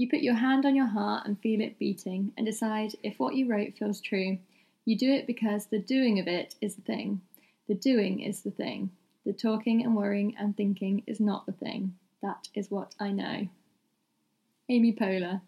You put your hand on your heart and feel it beating and decide if what you wrote feels true. You do it because the doing of it is the thing. The doing is the thing. The talking and worrying and thinking is not the thing. That is what I know. Amy Poehler.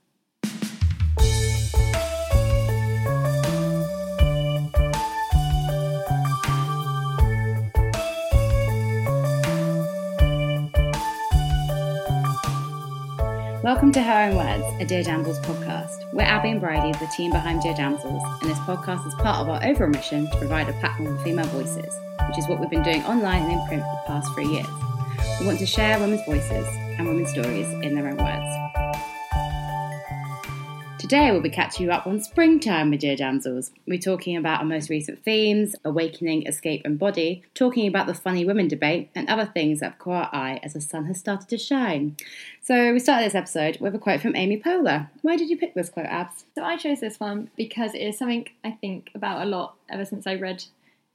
Welcome to Her Own Words, a Dear Damsels podcast. We're Abby and Bridie, the team behind Dear Damsels, and this podcast is part of our overall mission to provide a platform for female voices, which is what we've been doing online and in print for the past three years. We want to share women's voices and women's stories in their own words. Today we'll be catching you up on springtime with Dear Damsels. We're talking about our most recent themes, awakening, escape and body, talking about the funny women debate and other things that have caught our eye as the sun has started to shine. So we started this episode with a quote from Amy Poehler. Why did you pick this quote, Abs? So I chose this one because it is something I think about a lot ever since I read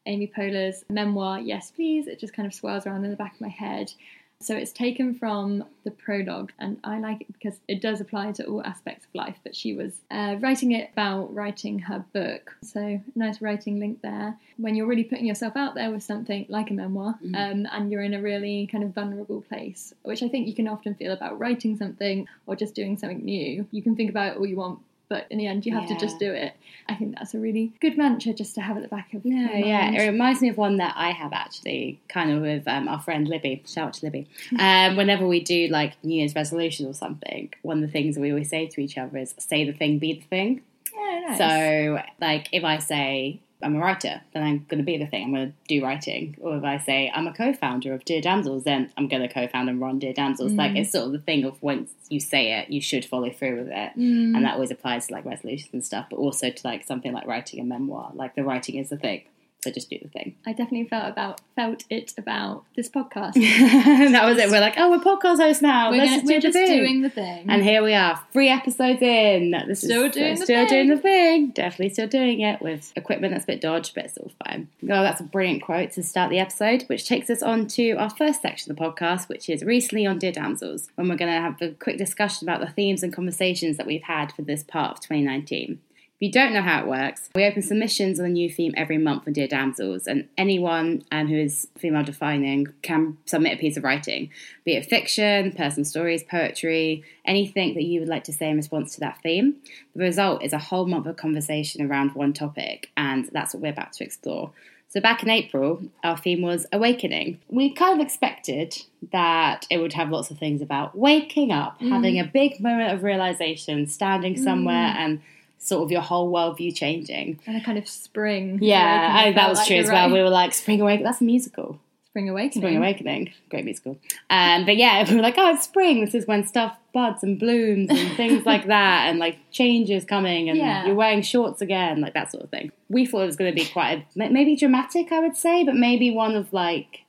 Amy Poehler's memoir, Yes Please. It just kind of swirls around in the back of my head. So it's taken from the prologue, and I like it because it does apply to all aspects of life. But she was uh, writing it about writing her book. So nice writing link there. When you're really putting yourself out there with something like a memoir, Mm. um, and you're in a really kind of vulnerable place, which I think you can often feel about writing something or just doing something new. You can think about it all you want. But in the end, you have to just do it. I think that's a really good mantra just to have at the back of Yeah, your yeah. mind. It reminds me of one that I have actually, kind of with um, our friend Libby. Shout out to Libby. Um, whenever we do like New Year's resolutions or something, one of the things that we always say to each other is "say the thing, be the thing." Yeah, nice. So, like, if I say I'm a writer, then I'm going to be the thing. I'm going to do writing. Or if I say I'm a co-founder of Dear Damsels, then I'm going to co-found and run Dear Damsels. Like, Mm. it's sort of the thing of once you say it, you should follow through with it. Mm. And that always applies to like resolutions and stuff, but also to like something like writing a memoir. Like the writing is the thing, so just do the thing. I definitely felt about felt it about this podcast. that was it. We're like, oh, we're podcast hosts now. we're Let's gonna, do we're the just thing. doing the thing. And here we are, three episodes in. This Still is doing the still thing. doing the thing. Definitely still doing it with equipment that's a bit dodged, but it's all fine. Oh, that's a brilliant quote to start the episode, which takes us on to our first section of the podcast, which is recently on Dear Damsels, when we're going to have a quick discussion about the themes and conversations that we've had for this part of 2019. If you don't know how it works, we open submissions on a new theme every month for Dear Damsels, and anyone um, who is female defining can submit a piece of writing, be it fiction, personal stories, poetry, anything that you would like to say in response to that theme. The result is a whole month of conversation around one topic, and that's what we're about to explore. So, back in April, our theme was awakening. We kind of expected that it would have lots of things about waking up, having a big moment of realization, standing somewhere, and sort of your whole worldview changing. and a kind of spring. Yeah, I that was like true as well. right. We were like, Spring Awakening, that's a musical. Spring awakening. Spring Awakening, great musical. Um, but yeah, we were like, oh, it's spring. This is when stuff buds and blooms and things like that, and like change is coming, and Yeah. you're wearing shorts again, like that sort of thing. We thought it was going to be quite a, maybe dramatic, I would say, but maybe one of like,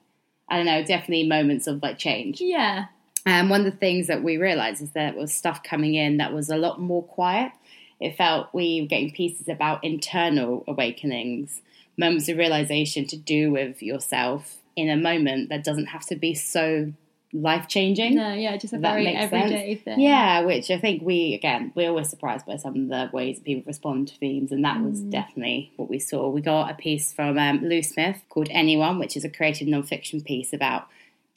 I don't know, definitely moments of like change. Yeah, And one of the things that we realised is there was stuff coming in that was a lot more quiet. It felt we were getting pieces about internal awakenings, moments of realization to do with yourself in a moment that doesn't have to be so life changing. no, yeah, just a very everyday sense. thing. Yeah, which I think we again we're always surprised by some of the ways that people respond to themes, and that was Mm. definitely what we saw. We got a piece from um, Lou Smith called "Anyone," which is a creative non-fiction piece about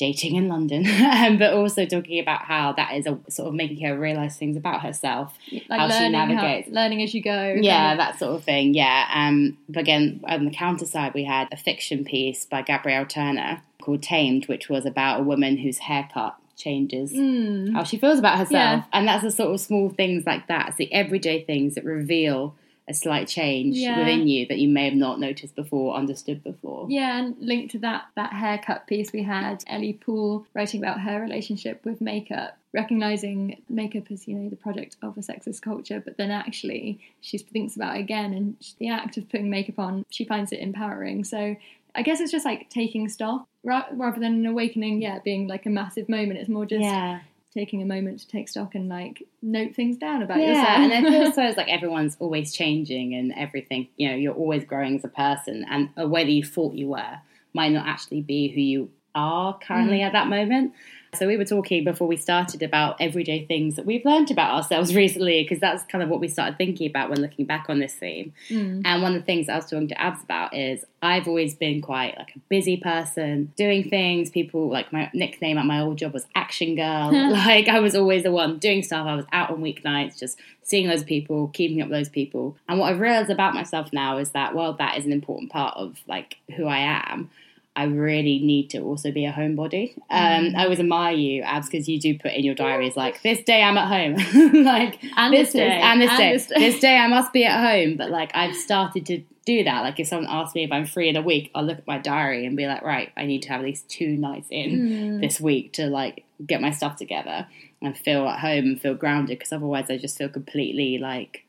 dating in London, um, but also talking about how that is a, sort of making her realize things about herself. like how she learning navigates. how, learning as you go. Yeah, that sort of thing. Yeah. Um, but again, on the counter side, we had a fiction piece by Gabrielle Turner called "Tamed," which was about a woman whose haircut changes Mm. how she feels about herself. Yeah. And that's the sort of small things like that. It's the everyday things that reveal a slight change Yeah. within you that you may have not noticed before, understood before. Yeah, and linked to that that haircut piece we had Ellie Poole writing about her relationship with makeup, recognizing makeup as you know the product of a sexist culture, but then actually she thinks about it again, and the act of putting makeup on, she finds it empowering. So I guess it's just like taking stock rather than an awakening. Yeah, being like a massive moment. It's more just yeah. Taking a moment to take stock and like note things down about Yeah, and yourself. it feels so it's like everyone's always changing and everything. You know, you're always growing as a person, and a way that you thought you were might not actually be who you are currently Mm. at that moment. So we were talking before we started about everyday things that we've learned about ourselves recently, because that's kind of what we started thinking about when looking back on this theme. Mm. And one of the things I was talking to Abs about is I've always been quite like a busy person, doing things. People like my nickname at my old job was Action Girl. like I was always the one doing stuff. I was out on weeknights, just seeing those people, keeping up with those people. And what I've realized about myself now is that while that is an important part of like who I am, I really need to also be a homebody. Um, I always admire you, Abs, because you do put in your diaries like this day I'm at home, like And this day, is- and this and day, this day. this day I must be at home. But like I've started to do that. Like if someone asks me if I'm free in a week, I'll look at my diary and be like, right, I need to have at least two nights in Mm. this week to like get my stuff together and feel at home and feel grounded. Because otherwise, I just feel completely like.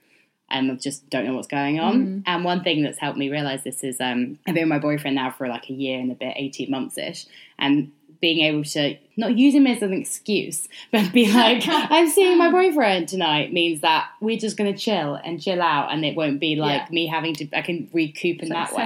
And I just don't know what's going on. Mm. And one thing that's helped me realize this is um, I've been with my boyfriend now for like a year and a bit, 18 months ish. And being able to not use him as an excuse, but be like, I'm seeing my boyfriend tonight means that we're just going to chill and chill out. And it won't be like Yeah. me having to, I can recoup in like that way.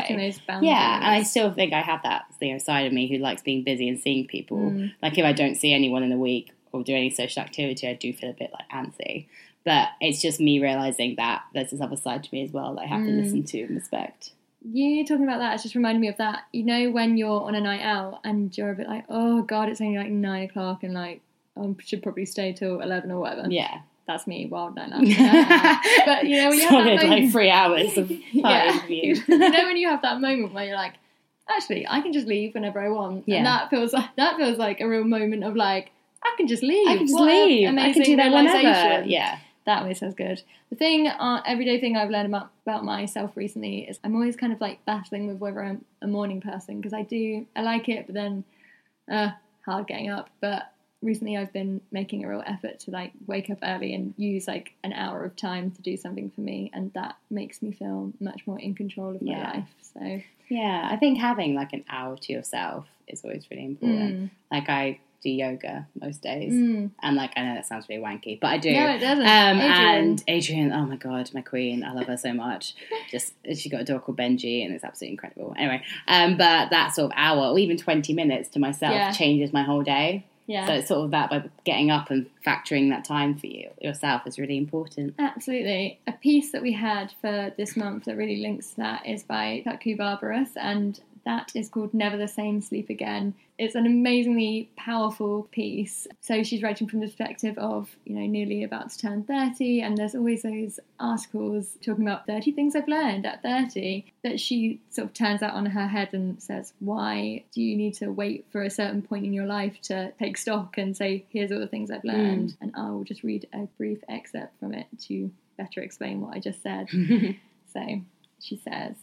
Yeah, and I still think I have that you know, side of me who likes being busy and seeing people. Mm. Like if I don't see anyone in a week or do any social activity, I do feel a bit like antsy. But it's just me realizing that there's this other side to me as well that I have to Mm. listen to and respect. You talking about that, it's just reminded me of that. You know, when you're on a night out and you're a bit like, oh god, it's only like nine o'clock and like I should probably stay till eleven or whatever. Yeah, That's me, wild night out. but you know, when you have that moment, like three hours of yeah, you know when you have that moment where you're like, actually, I can just leave whenever I want, Yeah. and that feels like that feels like a real moment of like, I can just leave. I can just What leave. I can do that whenever. Yeah, That always sounds good. The thing, uh, everyday thing I've learned about, about myself recently is I'm always kind of like battling with whether I'm a morning person because I do, I like it, but then uh, hard getting up. But recently I've been making a real effort to like wake up early and use like an hour of time to do something for me, and that makes me feel much more in control of my Yeah. life. So, yeah. I think having like an hour to yourself is always really important. mm, Like I do yoga most days, mm. and like I know that sounds really wanky, but I do. no, it doesn't. Um, Adriene. and Adriene, oh my god, my queen, I love her so much. Just she got a dog called Benji, and it's absolutely incredible. Anyway, um, but that sort of hour or even twenty minutes to myself Yeah. changes my whole day. yeah. So it's sort of that by getting up and factoring that time for you yourself is really important. Absolutely. A piece that we had for this month that really links to that is by Tutku Barbaros, and that is called Never the Same Sleep Again. It's an amazingly powerful piece. So she's writing from the perspective of, you know, nearly about to turn 30, and there's always those articles talking about 30 things I've learned at 30 that she sort of turns that on her head and says, Why do you need to wait for a certain point in your life to take stock and say, Here's all the things I've hmm. learned? And I will just read a brief excerpt from it to better explain what I just said. So she says,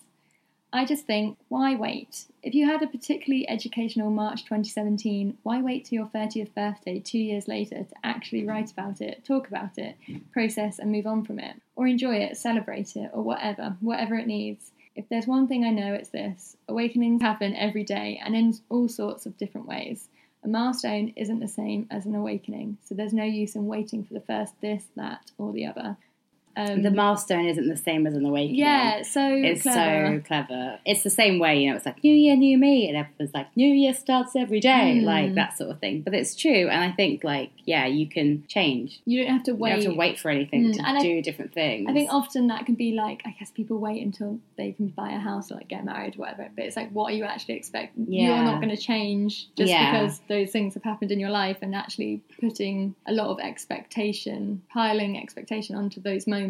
I just think, why wait? If you had a particularly educational March 2017, why wait till your 30th birthday two years later to actually write about it, talk about it, process and move on from it? Or enjoy it, celebrate it, or whatever, whatever it needs. If there's one thing I know, it's this awakenings happen every day and in all sorts of different ways. A milestone isn't the same as an awakening, so there's no use in waiting for the first this, that, or the other. Um, the milestone isn't the same as an awakening. yeah, so It's clever. so clever. It's the same way, you know, it's like New Year, New Me, and everyone's like, New Year starts every day, Mm. like that sort of thing. But it's true, and I think, like, yeah, you can change. You don't have to You wait. don't have to wait for anything Mm, to and I- do different things. I think often that can be like, I guess people wait until they can buy a house or like get married or whatever. But it's like, what are you actually expecting? You're not going to change just Yeah. because those things have happened in your life, and actually putting a lot of expectation, piling expectation onto those moments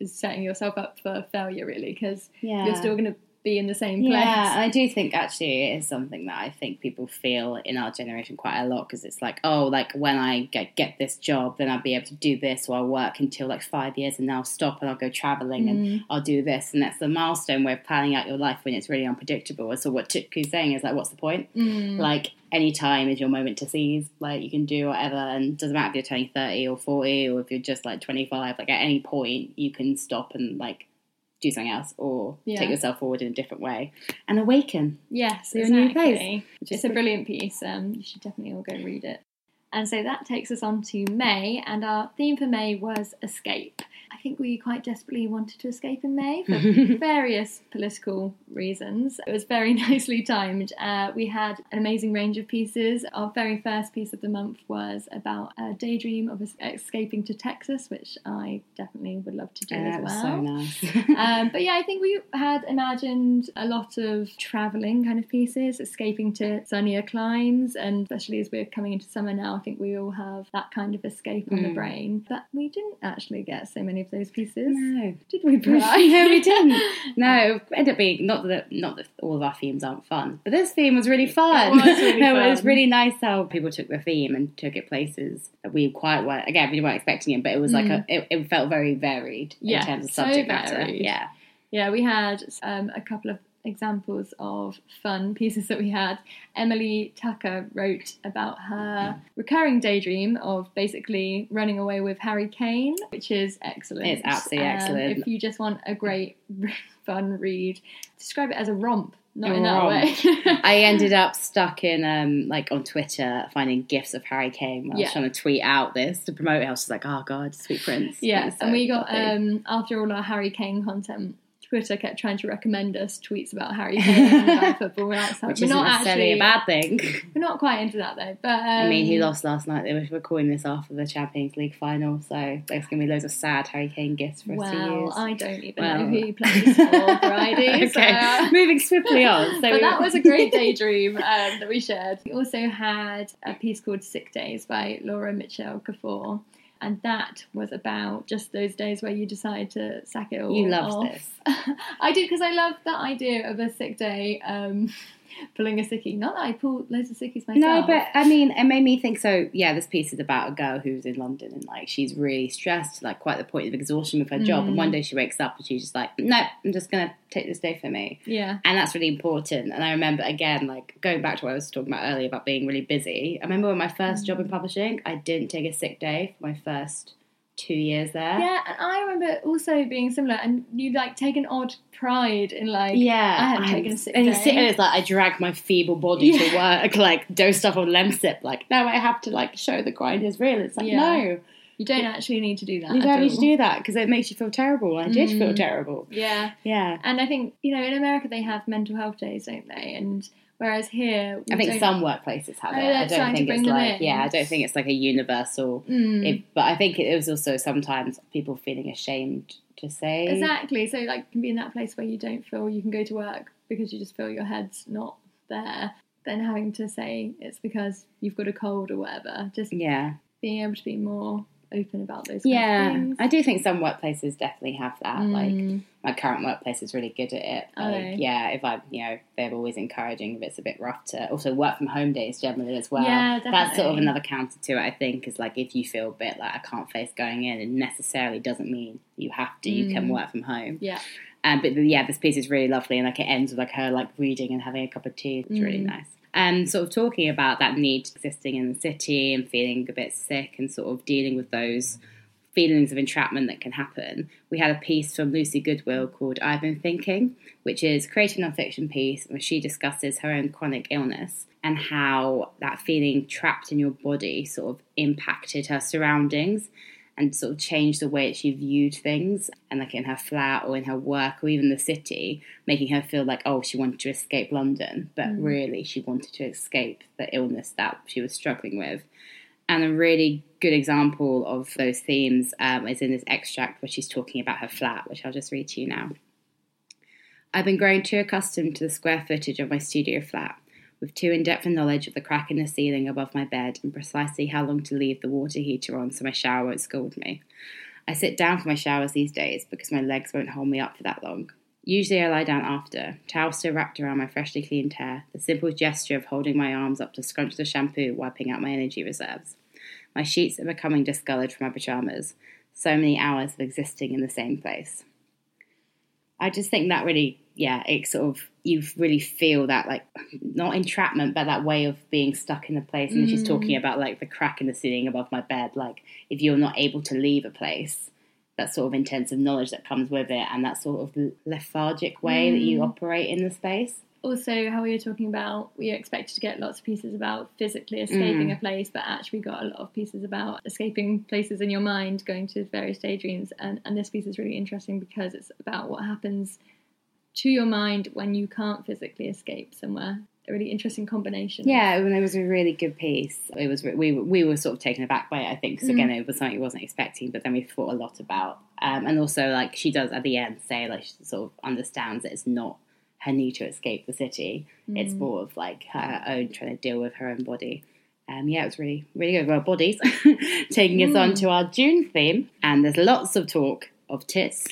is setting yourself up for failure, really, because yeah. you're still going to be in the same place. Yeah, and I do think actually it is something that I think people feel in our generation quite a lot because it's like, oh, like when I get, get this job, then I'll be able to do this, or I'll work until like five years and then I'll stop and I'll go traveling and Mm. I'll do this. And that's the milestone where planning out your life when it's really unpredictable. So what Tutku's saying is like, what's the point? Mm. Like any time is your moment to seize. Like you can do whatever, and it doesn't matter if you're turning thirty or forty, or if you're just like twenty five. Like at any point, you can stop and like do something else, or Yeah. take yourself forward in a different way and awaken. Yes, So you're in a new exactly. place, which is It's a brilliant piece. Um, you should definitely all go read it. And so that takes us on to May, and our theme for May was escape. I think we quite desperately wanted to escape in May for various political reasons. It was very nicely timed. Uh, we had an amazing range of pieces. Our very first piece of the month was about a daydream of escaping to Texas, which I definitely would love to do Yeah, as well. so nice. um, but yeah, I think we had imagined a lot of travelling kind of pieces, escaping to sunnier climes, and especially as we're coming into summer now, think we all have that kind of escape on the Mm. brain. But we didn't actually get so many of those pieces, no. did we, no, we didn't. No, ended up being not that not that all of our themes aren't fun, but this theme was really fun. It was really it was really nice how people took the theme and took it places that we quite weren't. Again, we weren't expecting it, but it was like a. It, it felt very varied Mm. Yeah, in terms of so subject matter. Yeah, Yeah, we had um, a couple of examples of fun pieces that we had. Emily Tucker wrote about her recurring daydream of basically running away with Harry Kane, which is excellent. It's absolutely Um, excellent. If you just want a great, fun read, describe it as a romp, not in that way. I ended up stuck in um like on Twitter finding gifs of Harry Kane. I was trying to tweet out this to promote it. I was just like, oh god, sweet prince. Yeah, so and we got um, after all our Harry Kane content. Twitter kept trying to recommend us tweets about Harry Kane and about football. We're, like, which we're necessarily actually a bad thing. We're not quite into that though. But um, I mean, he lost last night. They were recording this after the Champions League final, so there's going to be loads of sad Harry Kane gifts for us to Well, use. I don't even Well. know who he plays for Friday. okay, so- moving swiftly on. So but we- that was a great daydream um, that we shared. We also had a piece called Sick Days by Laura Mitchell Kafour. And that was about just those days where you decide to sack it all You loved off. this. I do because I love that idea of a sick day, um, pulling a sickie. Not that I pull loads of sickies myself. No, but I mean, it made me think. So, yeah, this piece is about a girl who's in London and like she's really stressed, like quite the point of exhaustion with her job. Mm. And one day she wakes up and she's just like, "No, I'm just gonna take this day for me," yeah, and that's really important. And I remember again, like going back to what I was talking about earlier about being really busy. I remember when my first job in publishing, I didn't take a sick day for my first two years there. yeah. And I remember also being similar, and you like take an odd pride in like Yeah, I hadn't taken a sick and you day. sit there, it's like I drag my feeble body Yeah. to work, like dose stuff on Lemsip. Like, no, I have to like show the grind is real. It's like, Yeah. no, You don't actually need to do that. you don't need to do that because it makes you feel terrible. I did feel Mm. terrible. Yeah, Yeah, and I think you know in America they have mental health days, don't they? And whereas here, we I think some workplaces have Oh, it. I don't think it's like yeah, I don't think it's like a universal. Mm. It, but I think it was also sometimes people feeling ashamed to say Exactly. So like, you can be in that place where you don't feel you can go to work because you just feel your head's not there. Then having to say it's because you've got a cold or whatever. Just Yeah, being able to be more open about those. Yeah. I do think some workplaces definitely have that. Like Mm. my current workplace is really good at it. Like, they? yeah, if I, you know, they're always encouraging if it's a bit rough to also work from home days generally as well. Yeah, definitely. That's sort of another counter to it, I think, is like if you feel a bit like I can't face going in, it necessarily doesn't mean you have to. You can Mm. work from home. Yeah. Um, but yeah, this piece is really lovely, and like it ends with like her like reading and having a cup of tea. It's really Mm. nice. And sort of talking about that need existing in the city and feeling a bit sick and sort of dealing with those feelings of entrapment that can happen. We had a piece from Lucy Goodwill called I've Been Thinking, which is a creative nonfiction piece where she discusses her own chronic illness and how that feeling trapped in your body sort of impacted her surroundings and sort of changed the way that she viewed things and like in her flat or in her work or even the city making her feel like oh she wanted to escape london. But Mm. really she wanted to escape the illness that she was struggling with. And a really good example of those themes um, is in this extract where she's talking about her flat which i'll just read to you now. I've been growing too accustomed to the square footage of my studio flat with too in depth a knowledge of the crack in the ceiling above my bed and precisely how long to leave the water heater on so my shower won't scald me. I sit down for my showers these days because my legs won't hold me up for that long. Usually I lie down after, towel still wrapped around my freshly cleaned hair, the simple gesture of holding my arms up to scrunch the shampoo, wiping out my energy reserves. My sheets are becoming discoloured from my pyjamas. So many hours of existing in the same place. I just think that really, yeah, it sort of you really feel that like not entrapment, but that way of being stuck in a place. And she's talking mm. about like the crack in the ceiling above my bed. Like if you're not able to leave a place, that sort of intensive knowledge that comes with it, and that sort of lethargic way that you mm. operate in the space. Also how we were talking about we expected to get lots of pieces about physically escaping Mm. a place, but actually got a lot of pieces about escaping places in your mind, going to various daydreams. And, and this piece is really interesting because it's about what happens to your mind when you can't physically escape somewhere. A really interesting combination. Yeah, I it was a really good piece. It was we we were sort of taken aback by it, I think, because again, it was something we wasn't expecting. But then we thought a lot about, um, and also like she does at the end say like she sort of understands that it's not her need to escape the city. It's more of like her own trying to deal with her own body. Um, yeah, it was really really good. Well, bodies taking us on to our June theme, and there's lots of talk of tits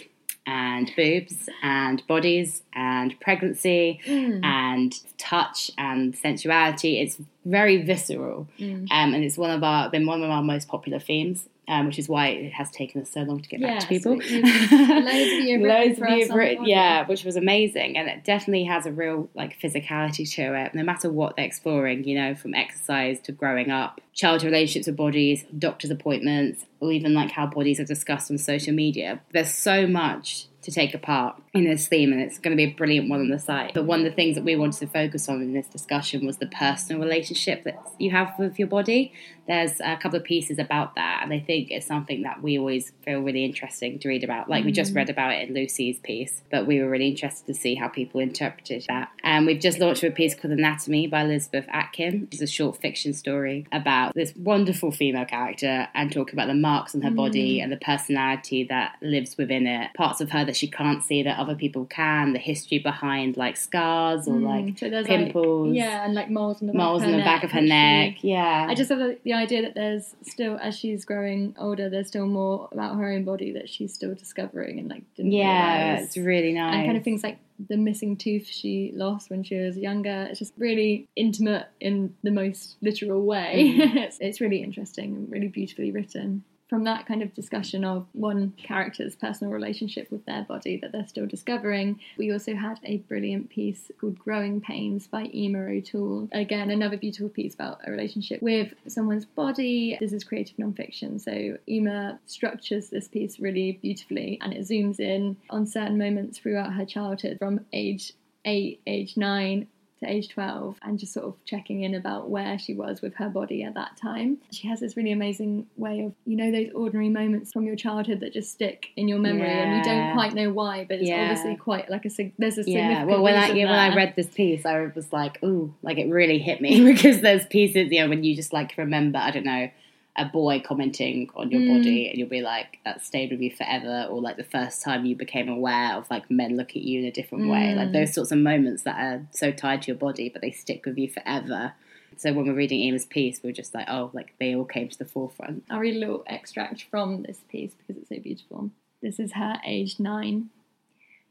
and boobs and bodies and pregnancy and touch and sensuality. It's very visceral, um, and it's one of our been one of our most popular themes. Um, which is why it has taken us so long to get back to people. you've- loads of you have Loads of you us the yeah, which was amazing, and it definitely has a real like physicality to it. No matter what they're exploring, you know, from exercise to growing up, childhood relationships with bodies, doctor's appointments, or even like how bodies are discussed on social media. There's so much to take apart in this theme, and it's going to be a brilliant one on the site. But one of the things that we wanted to focus on in this discussion was the personal relationship that you have with your body. There's a couple of pieces about that, and I think it's something that we always feel really interesting to read about. Like we just read about it in Lucy's piece, but we were really interested to see how people interpreted that. And we've just launched a piece called Anatomy by Elizabeth Atkin, which is a short fiction story about this wonderful female character and talking about the marks on her body and the personality that lives within it, parts of her that she can't see that other people can, the history behind like scars or like Mm, so pimples, like, yeah, and like moles on the moles back in the her back of her neck. Yeah, I just the, the idea that there's still, as she's growing older, there's still more about her own body that she's still discovering and like didn't yeah, realise. it's really nice. and kind of things like the missing tooth she lost when she was younger. It's just really intimate in the most literal way. Mm-hmm. it's, it's really interesting and really beautifully written. From that kind of discussion of one character's personal relationship with their body that they're still discovering, we also had a brilliant piece called Growing Pains by Ema O'Toole. Again, another beautiful piece about a relationship with someone's body. This is creative nonfiction, so Ema structures this piece really beautifully and it zooms in on certain moments throughout her childhood from age eight, age nine, to age 12 and just sort of checking in about where she was with her body at that time. She has this really amazing way of, you know, those ordinary moments from your childhood that just stick in your memory and you don't quite know why, but it's Yeah. obviously quite like a, there's a yeah. significant Well, when I yeah, when I read this piece, I was like, ooh, like it really hit me because there's pieces, you know, when you just like remember, I don't know, a boy commenting on your Mm. body and you'll be like, that stayed with you forever, or like the first time you became aware of like men look at you in a different way, like Mm. those sorts of moments that are so tied to your body, but they stick with you forever. So when we're reading Emma's piece, we're just like, oh, like they all came to the forefront. I'll read a little extract from this piece because it's so beautiful. This is her age nine.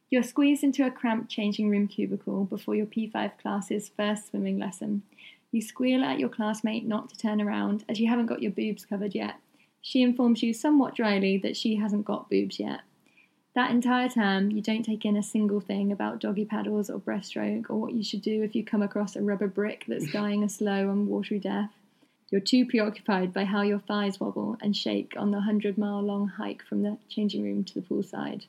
You're squeezed into a cramped changing room cubicle before your P5 class's first swimming lesson. You squeal at your classmate not to turn around as you haven't got your boobs covered yet. She informs you somewhat dryly that she hasn't got boobs yet. That entire term, you don't take in a single thing about doggy paddles or breaststroke or what you should do if you come across a rubber brick that's dying a slow and watery death. You're too preoccupied by how your thighs wobble and shake on the 100 mile long hike from the changing room to the poolside.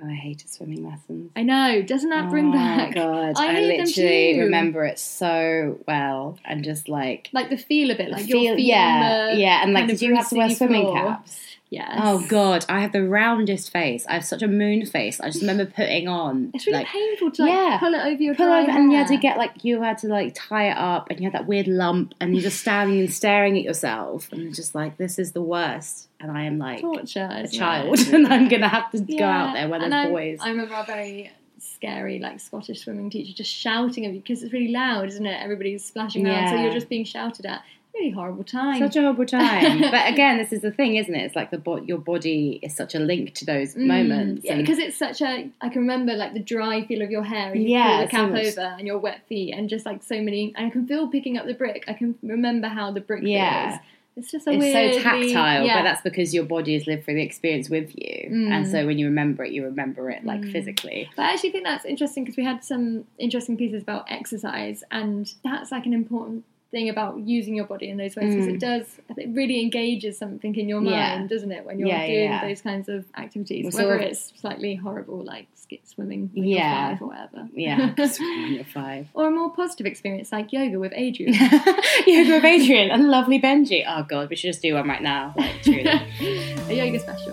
Oh, I hated swimming lessons. I know, doesn't that bring back oh, back God, I I, literally remember it so well, and just like like the feel of it, like feel, your feet yeah, yeah, and like, did you have to wear swimming floor. caps? Yes. Oh God, I have the roundest face. I have such a moon face. I just remember putting on It's really like painful to like Yeah. pull it over your pull over, and you had to get like you had to like tie it up, and you had that weird lump, and you're just standing and staring at yourself, and you're just like, this is the worst, and I am like torture. a child, it? and I'm gonna have to go out there where and there's boys. I remember our very scary, like Scottish swimming teacher just shouting at you because it's really loud, isn't it? Everybody's splashing around, so you're just being shouted at. Horrible time. Such a horrible time. but again, this is the thing, isn't it? It's like the bo- your body is such a link to those moments. Mm, Yeah, and- because it's such a. I can remember like the dry feel of your hair, and you Yeah, pull the so cap much- over, and your wet feet, and just like so many. And I can feel picking up the brick. I can remember how the brick Yeah. feels. It's just a it's so tactile, yeah. but that's because your body has lived through the experience with you, Mm. and so when you remember it, you remember it like Mm. physically. But I actually think that's interesting because we had some interesting pieces about exercise, and that's like an important thing about using your body in those ways because Mm. it does it really engages something in your mind Yeah. doesn't it when you're Yeah, doing yeah. those kinds of activities Well, whether of- it's slightly horrible like swimming when Yeah. or whatever Yeah, you're five. or a more positive experience like yoga with Adriene Yoga with Adriene and lovely Benji. Oh god, we should just do one right now. Like truly. a yoga special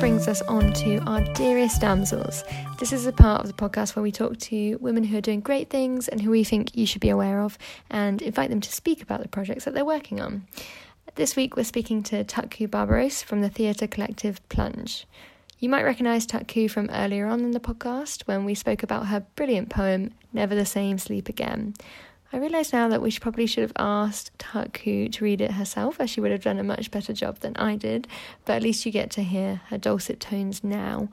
brings us on to our dearest damsels. This is a part of the podcast where we talk to women who are doing great things and who we think you should be aware of and invite them to speak about the projects that they're working on. This week we're speaking to Tutku Barbaros from the theatre collective Plunge. You might recognise Tutku from earlier on in the podcast when we spoke about her brilliant poem, Never the Same Sleep Again. I realise now that we should probably should have asked Tutku to read it herself, as she would have done a much better job than I did, but at least you get to hear her dulcet tones now.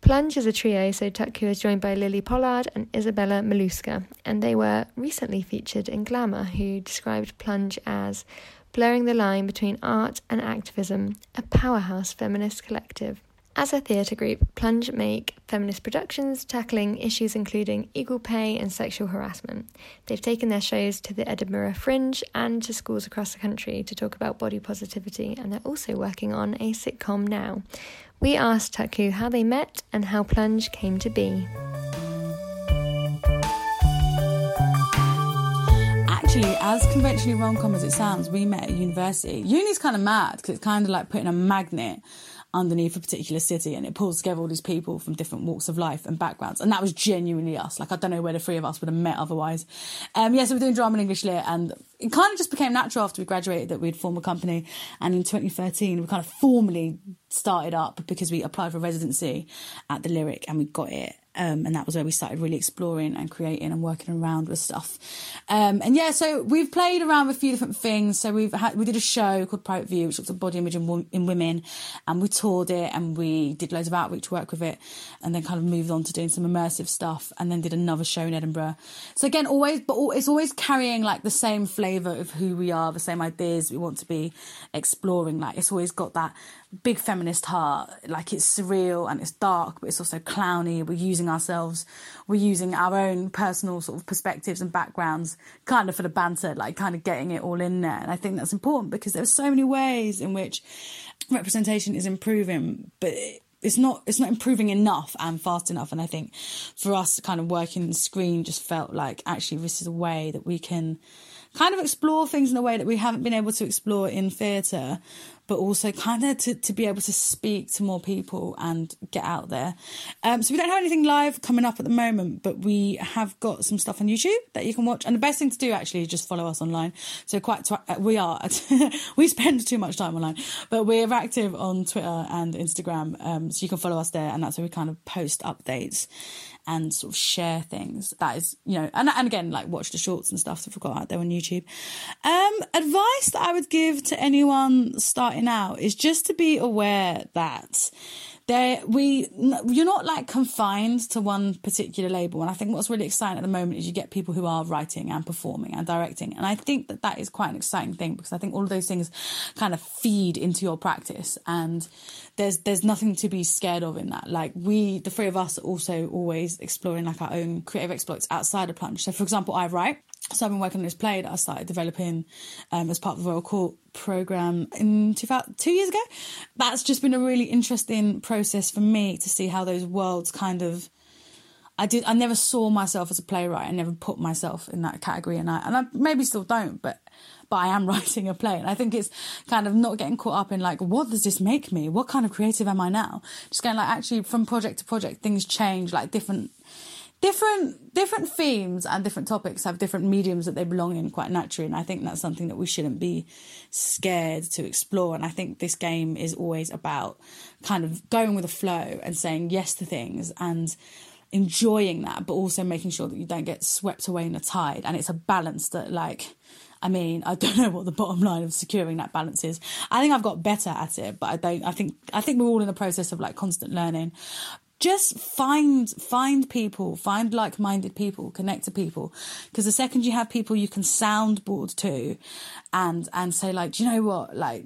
Plunge is a trio, so Tutku is joined by Lily Pollard and Isabella Maluska, and they were recently featured in Glamour, who described Plunge as blurring the line between art and activism, a powerhouse feminist collective. As a theatre group, Plunge make feminist productions tackling issues including equal pay and sexual harassment. They've taken their shows to the Edinburgh Fringe and to schools across the country to talk about body positivity, and they're also working on a sitcom now. We asked Tutku how they met and how Plunge came to be. Actually, as conventionally rom-com as it sounds, we met at university. Uni's kind of mad because it's kind of like putting a magnet underneath a particular city and it pulls together all these people from different walks of life and backgrounds. And that was genuinely us. Like, I don't know where the three of us would have met otherwise. Um, yeah, so we're doing drama and English lit and it kind of just became natural after we graduated that we'd form a company. And in 2013, we kind of formally started up because we applied for residency at the Lyric and we got it. Um, and that was where we started really exploring and creating and working around with stuff. Um, and yeah, so we've played around with a few different things. So we've had we did a show called Private View, which looked at body image in, in women, and we toured it and we did loads of outreach work with it, and then kind of moved on to doing some immersive stuff, and then did another show in Edinburgh. So again, always, but it's always carrying like the same flavour of who we are, the same ideas we want to be exploring. Like it's always got that big feminist heart. Like it's surreal and it's dark, but it's also clowny. We're using ourselves, we're using our own personal sort of perspectives and backgrounds, kind of for the banter, like kind of getting it all in there. And I think that's important because there's so many ways in which representation is improving, but. It's not. It's not improving enough and fast enough. And I think for us, kind of working the screen just felt like actually this is a way that we can kind of explore things in a way that we haven't been able to explore in theatre, but also kind of to, to be able to speak to more people and get out there. Um, so we don't have anything live coming up at the moment, but we have got some stuff on YouTube that you can watch. And the best thing to do actually is just follow us online. So quite tw- uh, we are we spend too much time online, but we're active on Twitter and Instagram. Um, so you can follow us there, and that's where we kind of post updates and sort of share things. That is, you know, and and again, like watch the shorts and stuff that we've got out there on YouTube. Um, advice that I would give to anyone starting out is just to be aware that there we you're not like confined to one particular label. And i think what's really exciting at the moment is you get people who are writing and performing and directing. And i think that that is quite an exciting thing because i think all of those things kind of feed into your practice. And there's there's nothing to be scared of in that. Like we the three of us are also always exploring like our own creative exploits outside of plunge. So for example i write so I've been working on this play that I started developing um, as part of the Royal Court program in two, two years ago. That's just been a really interesting process for me to see how those worlds kind of. I did. I never saw myself as a playwright. I never put myself in that category, and I and I maybe still don't, but but I am writing a play, and I think it's kind of not getting caught up in like what does this make me? What kind of creative am I now? Just going like actually from project to project, things change. Like different different different themes and different topics have different mediums that they belong in quite naturally and i think that's something that we shouldn't be scared to explore and i think this game is always about kind of going with the flow and saying yes to things and enjoying that but also making sure that you don't get swept away in the tide and it's a balance that like I mean, I don't know what the bottom line of securing that balance is. I think I've got better at it, but I don't. I think I think we're all in the process of like constant learning just find find people find like-minded people connect to people because the second you have people you can soundboard to and and say like do you know what like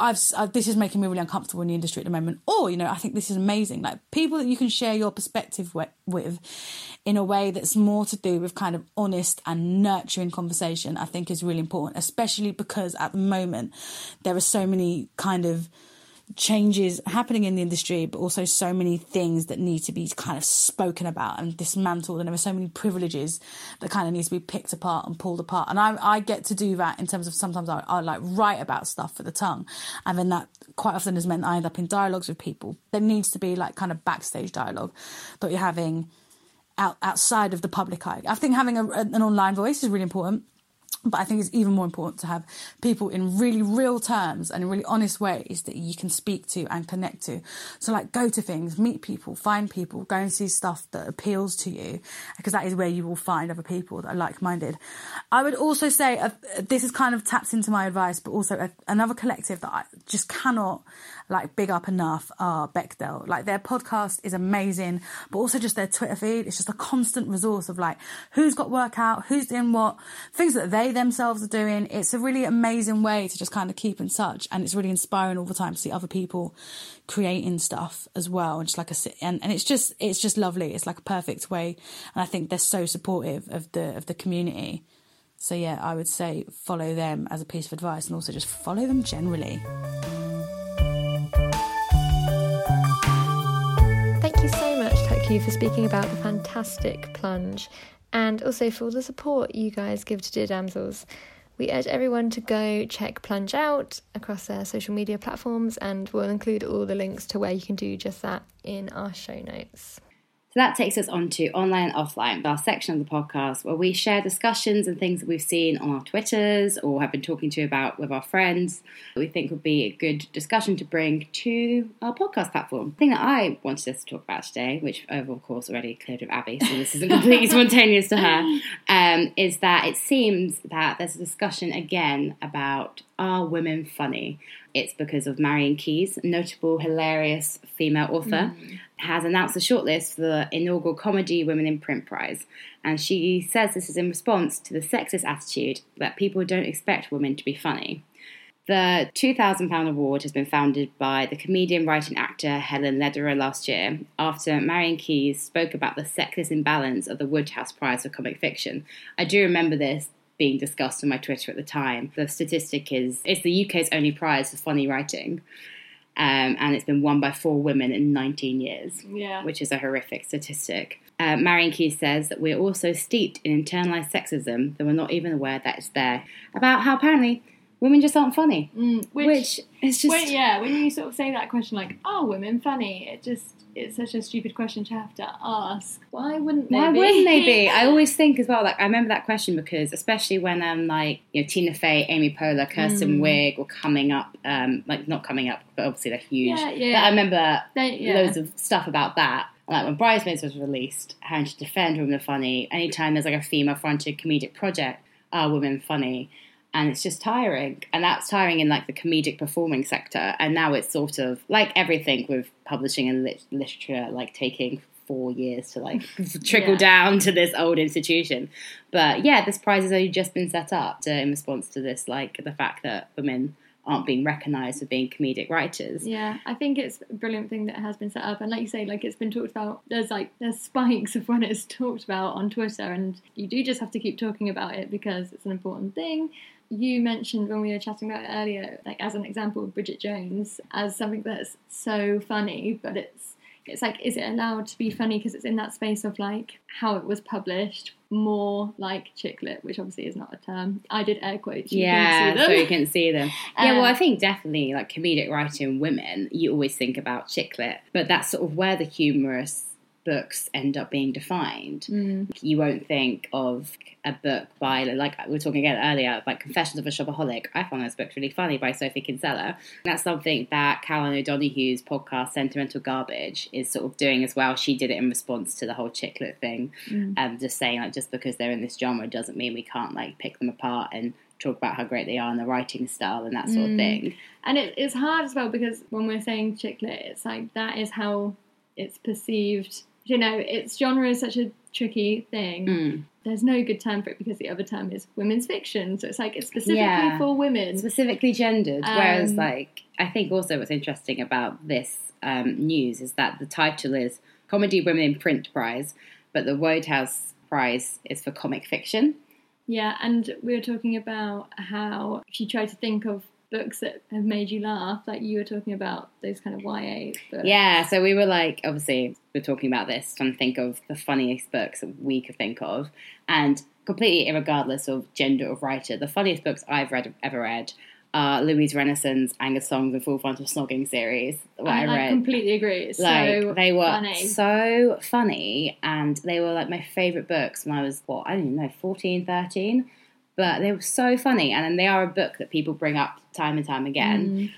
I've, uh, this is making me really uncomfortable in the industry at the moment. Or, you know, I think this is amazing. Like people that you can share your perspective with, with in a way that's more to do with kind of honest and nurturing conversation, I think is really important, especially because at the moment there are so many kind of changes happening in the industry, but also so many things that need to be kind of spoken about and dismantled. And there are so many privileges that kind of needs to be picked apart and pulled apart. And I, I get to do that in terms of sometimes I, I like write about stuff for the tongue. And then that quite often has meant I end up in dialogues with people. There needs to be like kind of backstage dialogue that you're having out, outside of the public eye. I think having a, an online voice is really important. But I think it's even more important to have people in really real terms and in really honest ways that you can speak to and connect to. So, like, go to things, meet people, find people, go and see stuff that appeals to you, because that is where you will find other people that are like minded. I would also say uh, this is kind of taps into my advice, but also a, another collective that I just cannot like big up enough are Bechdel. Like their podcast is amazing, but also just their Twitter feed. It's just a constant resource of like who's got workout, who's doing what, things that they themselves are doing. It's a really amazing way to just kind of keep in touch, and it's really inspiring all the time to see other people creating stuff as well. And just like a and and it's just it's just lovely. It's like a perfect way, and I think they're so supportive of the of the community. So yeah, I would say follow them as a piece of advice, and also just follow them generally. Thank you so much, Tutku, for speaking about the fantastic plunge and also for all the support you guys give to Dear Damsels. We urge everyone to go check Plunge out across their social media platforms, and we'll include all the links to where you can do just that in our show notes. So that takes us on to online and offline, our section of the podcast where we share discussions and things that we've seen on our Twitters or have been talking to about with our friends that we think would be a good discussion to bring to our podcast platform. The thing that I wanted us to talk about today, which I've of course already cleared with Abby, so this isn't completely spontaneous to her, um, is that it seems that there's a discussion again about are women funny? It's because of Marian Keyes, notable, hilarious female author, mm. has announced a shortlist for the inaugural Comedy Women in Print Prize. And she says this is in response to the sexist attitude that people don't expect women to be funny. The £2,000 award has been founded by the comedian, writer, and actor Helen Lederer last year after Marian Keyes spoke about the sexist imbalance of the Wodehouse Prize for Comic Fiction. I do remember this being discussed on my Twitter at the time. The statistic is it's the UK's only prize for funny writing. Um, and it's been won by four women in 19 years, yeah. which is a horrific statistic. Uh, Marian Keyes says that we're also steeped in internalized sexism that we're not even aware that it's there. About how apparently women just aren't funny, mm, which, which, is just when, yeah. When you sort of say that question, like, "Are women funny?" It just it's such a stupid question to have to ask. Why wouldn't they? Why be? wouldn't they be? I always think as well. Like I remember that question because especially when um like you know Tina Fey, Amy Poehler, Kristen mm. Wiig were coming up, um like not coming up, but obviously they're huge. Yeah, yeah. But I remember they, yeah. loads of stuff about that. Like when Bridesmaids was released, having to defend women Are funny. Anytime there's like a female-fronted comedic project, are women funny? And it's just tiring and that's tiring in like the comedic performing sector and now it's sort of like everything with publishing and lit- literature like taking four years to like trickle yeah. down to this old institution but yeah this prize has only just been set up to, in response to this like the fact that women aren't being recognized for being comedic writers. Yeah, I think it's a brilliant thing that has been set up, and like you say, like it's been talked about. There's like there's spikes of when it's talked about on Twitter, and you do just have to keep talking about it because it's an important thing you mentioned when we were chatting about it earlier, like as an example, Bridget Jones as something that's so funny, but it's it's like, is it allowed to be funny because it's in that space of like how it was published, more like chick lit which obviously is not a term. I did air quotes. You yeah, so you can see them. yeah, well, I um, think definitely like comedic writing women, you always think about chick lit but that's sort of where the humorous books end up being defined. Mm. You won't think of a book by, like we were talking again earlier, like Confessions of a Shopaholic. I found this book really funny by Sophie Kinsella. That's something that Caroline O'Donoghue's podcast, Sentimental Garbage, is sort of doing as well. She did it in response to the whole chick lit thing. Mm. Um, just saying, like, just because they're in this genre doesn't mean we can't, like, pick them apart and talk about how great they are in the writing style and that sort mm. of thing. And it, it's hard as well because when we're saying chick lit, it's like that is how it's perceived you know, it's genre is such a tricky thing. Mm. There's no good term for it because the other term is women's fiction. So it's like it's specifically Yeah. for women. specifically gendered. whereas, Um, like, I think also what's interesting about this um, news is that the title is Comedy Women in Print Prize, but the Wodehouse Prize is for comic fiction. Yeah, and we were talking about how if you try to think of books that have made you laugh, like you were talking about those kind of YA books. Yeah, so we were like, obviously, we're talking about this, trying to think of the funniest books that we could think of, and completely regardless of gender of writer, the funniest books I've read ever read are Louise Rennison's Angus Thongs and Full Frontal Snogging series. What I, I, read. completely agree. It's like so they were funny. so funny and they were like my favorite books when i was what i don't even know 14 13 but they were so funny and then they are a book that people bring up time and time again Mm.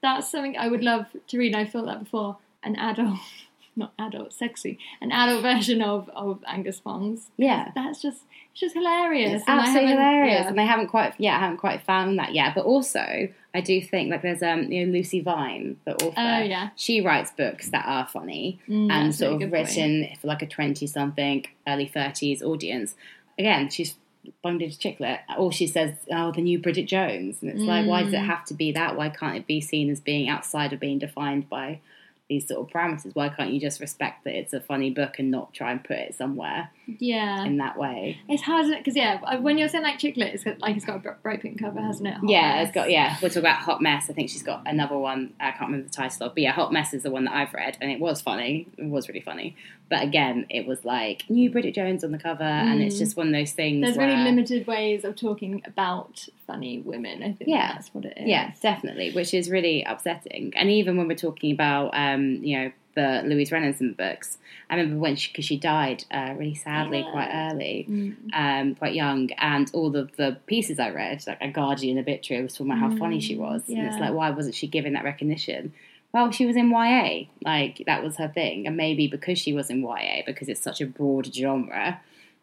That's something I would love to read. I thought that before. An adult, not adult, sexy, an adult version of of Angus Thong's. yeah That's just it's just hilarious. it's absolutely hilarious yeah. and i haven't quite yeah i haven't quite found that yet but also i do think like there's um you know lucy vine the author Oh yeah, she writes books that are funny Mm, and sort really of good point. written for like a 20 something early 30s audience again she's bondage chick lit or she says oh the new bridget jones. And it's like why does it Mm. have to be that? Why can't it be seen as being outside of being defined by these sort of parameters? Why can't you just respect that it's a funny book and not try and put it somewhere Yeah, in that way it's hard because yeah, when you're saying like chick lit, it's got, like it's got a br- bright pink cover, hasn't it? Hot yeah Mess. it's got yeah we'll talk about hot mess i think she's got another one i can't remember the title of but yeah hot mess is the one that i've read and it was funny it was really funny but again it was like new bridget jones on the cover and it's Mm. just one of those things There's where, really limited ways of talking about funny women. I think Yeah. that's what it is. yeah definitely which is really upsetting and even when we're talking about um you know the Louise Rennison books i remember when she because she died uh, really sadly Yeah. quite early Mm. um, quite young, and all of the pieces I read, like a Guardian obituary, was talking about how funny she Mm, was. And it's like, why wasn't she given that recognition? Well, she was in YA, like that was her thing, and maybe because she was in YA, because it's such a broad genre,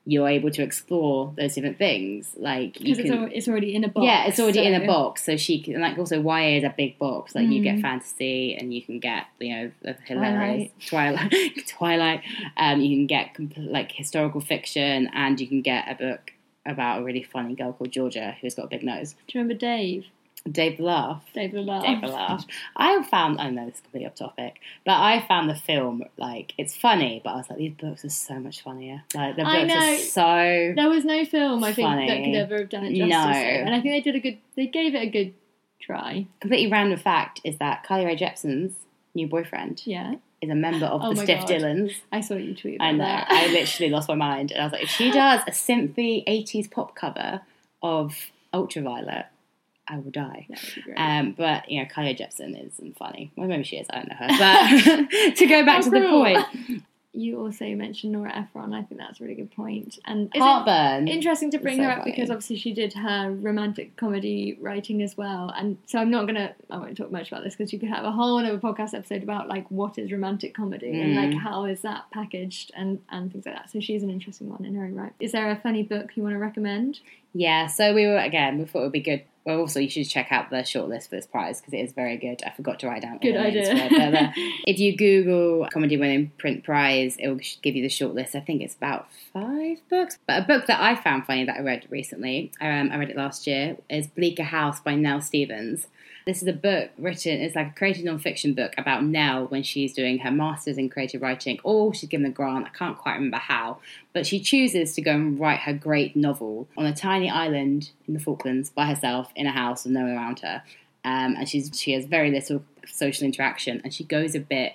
you're able to explore those different things. Like you Because it's, can, al- it's already in a box. yeah, it's already in a box, so she can. Like also, YA is a big box. Like you get Mm. fantasy, and you can get you know the hilarious Twilight, Twilight. Um, you can get compl- like historical fiction, and you can get a book about a really funny girl called Georgia who's got a big nose. Do you remember Dave? Dave the Laugh. Dave Laugh. Dave Laugh. I found. I know this is completely off topic, but I found the film like it's funny, but I was like, these books are so much funnier. Like the I books know. are so. There was no film I think that could ever have done it justice. No. And I think they did a good. They gave it a good try. completely random fact is that Carly Rae Jepsen's new boyfriend Yeah, is a member of Oh the Stiff God. Dylans. I saw you tweet I about know. that. I literally lost my mind, and I was like, if she does a synthy '80s pop cover of Ultraviolet, I will die. That would be great. Um, but you know, Carly Rae Jepsen isn't funny. Well, maybe she is. I don't know her. But to go back to the point, you also mentioned Nora Ephron. I think that's a really good point. And heartburn. interesting to bring so her up funny. because obviously she did her romantic comedy writing as well. And so I'm not gonna. I won't talk much about this because you could have a whole other podcast episode about like what is romantic comedy and Mm. like how is that packaged and and things like that. So she's an interesting one in her own right. Is there a funny book you want to recommend? Yeah, so we were again. We thought it would be good. Well, also you should check out the shortlist for this prize because it is very good. I forgot to write down. Good idea. it, if you Google Comedy Women in Print Prize, it will give you the shortlist. I think it's about five books. But a book that I found funny that I read recently, um, I read it last year, is Bleaker House by Nell Stevens. This is a book written, it's like a creative nonfiction book about Nell when she's doing her master's in creative writing, or she's given a grant, I can't quite remember how, but she chooses to go and write her great novel on a tiny island in the Falklands by herself in a house with no one around her. Um, and she's, she has very little social interaction, and she goes a bit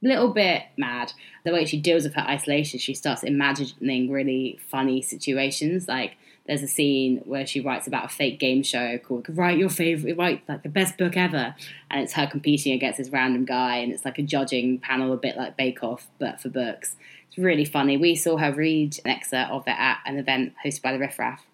little bit mad. The way she deals with her isolation, she starts imagining really funny situations. Like there's a scene where she writes about a fake game show called "Write Your Favorite," write like the best book ever, and it's her competing against this random guy, and it's like a judging panel, a bit like Bake Off, but for books. It's really funny. We saw her read an excerpt of it at an event hosted by the Riff Raff.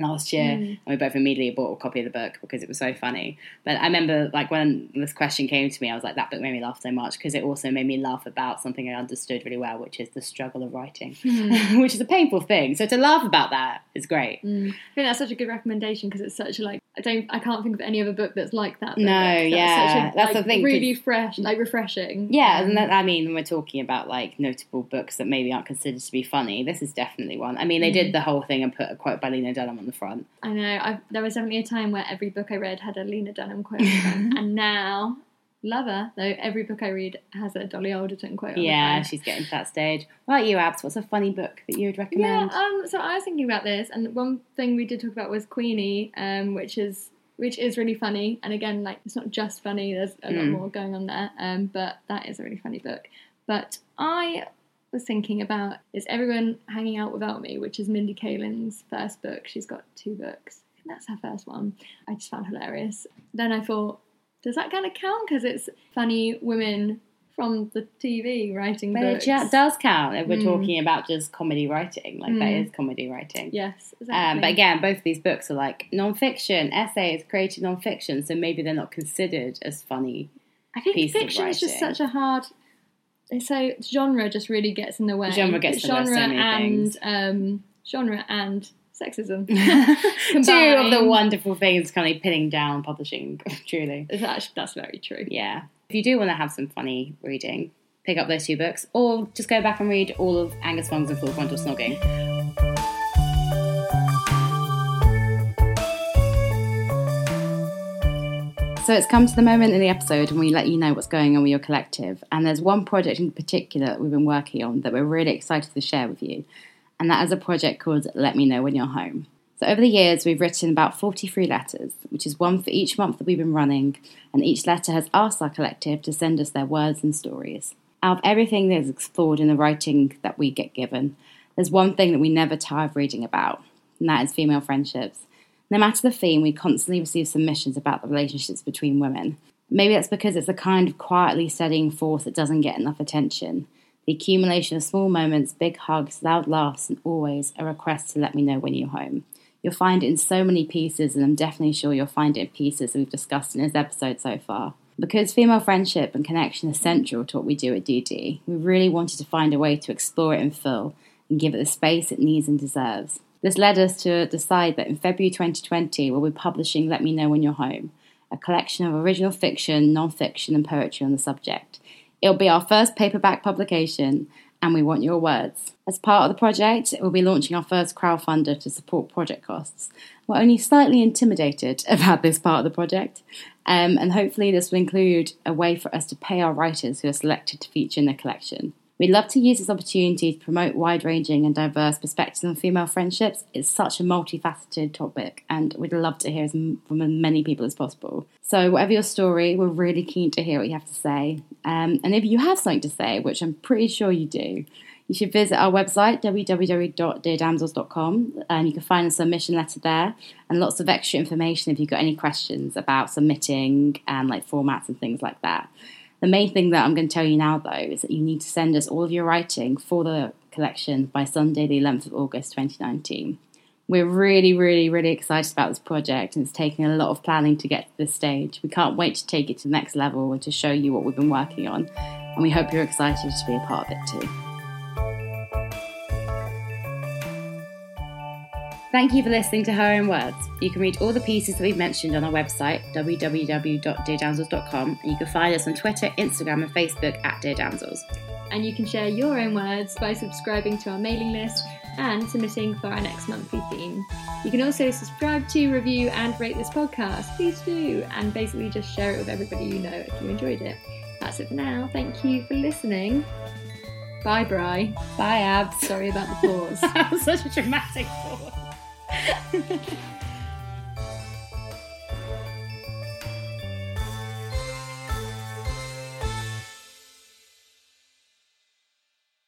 Last year, Mm. and we both immediately bought a copy of the book because it was so funny. But I remember, like, when this question came to me, I was like, that book made me laugh so much because it also made me laugh about something I understood really well, which is the struggle of writing, Mm. which is a painful thing. So to laugh about that is great. Mm. I think that's such a good recommendation because it's such a like I don't I can't think of any other book that's like that. No, That's yeah, such a, that's like, the thing, really fresh, like refreshing. Yeah, Um, and that, I mean, when we're talking about like notable books that maybe aren't considered to be funny, this is definitely one. I mean, they did the whole thing and put a quote by Lena Dunham on the front. I know. i there was definitely a time where every book I read had a Lena Dunham quote, on the front, and now Lover. Though every book I read has a Dolly Alderton quote. Yeah, she's getting to that stage. What about you, Abs? What's a funny book that you would recommend? Yeah, um, so I was thinking about this, and one thing we did talk about was Queenie, um, which is which is really funny. And again, like it's not just funny; there's a lot Mm. more going on there. Um, but that is a really funny book. But I was thinking about is everyone hanging out without me, which is Mindy Kaling's first book. She's got two books. That's her first one. I just found hilarious. Then I thought, does that kind of count? Because it's funny women from the TV writing but books. it does count if we're Mm. talking about just comedy writing. Like, that Mm. is comedy writing. Yes, exactly. Um, but again, both of these books are like non-fiction essays, creative non-fiction, so maybe they're not considered as funny. I think fiction is just such a hard. So genre just really gets in the way. Genre gets in the genre and um, genre and sexism. Two of the wonderful things kind of pinning down publishing, truly. That's, that's very true. Yeah. If you do want to have some funny reading, pick up those two books, or just go back and read all of Angus Thong's and Full Frontal Snogging. So it's come to the moment in the episode when we let you know what's going on with your collective. And there's one project in particular that we've been working on that we're really excited to share with you. And that is a project called Let Me Know When You're Home. So over the years, we've written about 43 letters, which is one for each month that we've been running. And each letter has asked our collective to send us their words and stories. Out of everything that is explored in the writing that we get given, there's one thing that we never tire of reading about, and that is female friendships. No matter the theme, we constantly receive submissions about the relationships between women. Maybe that's because it's a kind of quietly steadying force that doesn't get enough attention. The accumulation of small moments, big hugs, loud laughs, and always a request to let me know when you're home. You'll find it in so many pieces, and I'm definitely sure you'll find it in pieces that we've discussed in this episode so far. Because female friendship and connection is central to what we do at DD, we really wanted to find a way to explore it in full and give it the space it needs and deserves. This led us to decide that in February 2020, we'll be publishing Let Me Know When You're Home, a collection of original fiction, non fiction, and poetry on the subject. It'll be our first paperback publication, and we want your words. As part of the project, we'll be launching our first crowdfunder to support project costs. We're only slightly intimidated about this part of the project, um, and hopefully, this will include a way for us to pay our writers who are selected to feature in the collection. We'd love to use this opportunity to promote wide ranging and diverse perspectives on female friendships. It's such a multifaceted topic, and we'd love to hear from as many people as possible. So, whatever your story, we're really keen to hear what you have to say. Um, and if you have something to say, which I'm pretty sure you do, you should visit our website, www.deardamsels.com, and you can find a submission letter there and lots of extra information if you've got any questions about submitting and like formats and things like that. The main thing that I'm going to tell you now, though, is that you need to send us all of your writing for the collection by Sunday, the 11th of August 2019. We're really, really, really excited about this project, and it's taken a lot of planning to get to this stage. We can't wait to take it to the next level and to show you what we've been working on, and we hope you're excited to be a part of it too. Thank you for listening to Her Own Words. You can read all the pieces that we've mentioned on our website, www.deardamsels.com, and you can find us on Twitter, Instagram, and Facebook at Dear Damsels. And you can share your own words by subscribing to our mailing list and submitting for our next monthly theme. You can also subscribe to, review, and rate this podcast. Please do. And basically just share it with everybody you know if you enjoyed it. That's it for now. Thank you for listening. Bye, Bri. Bye, Abs. Sorry about the pause. that was such a dramatic pause. Yeah.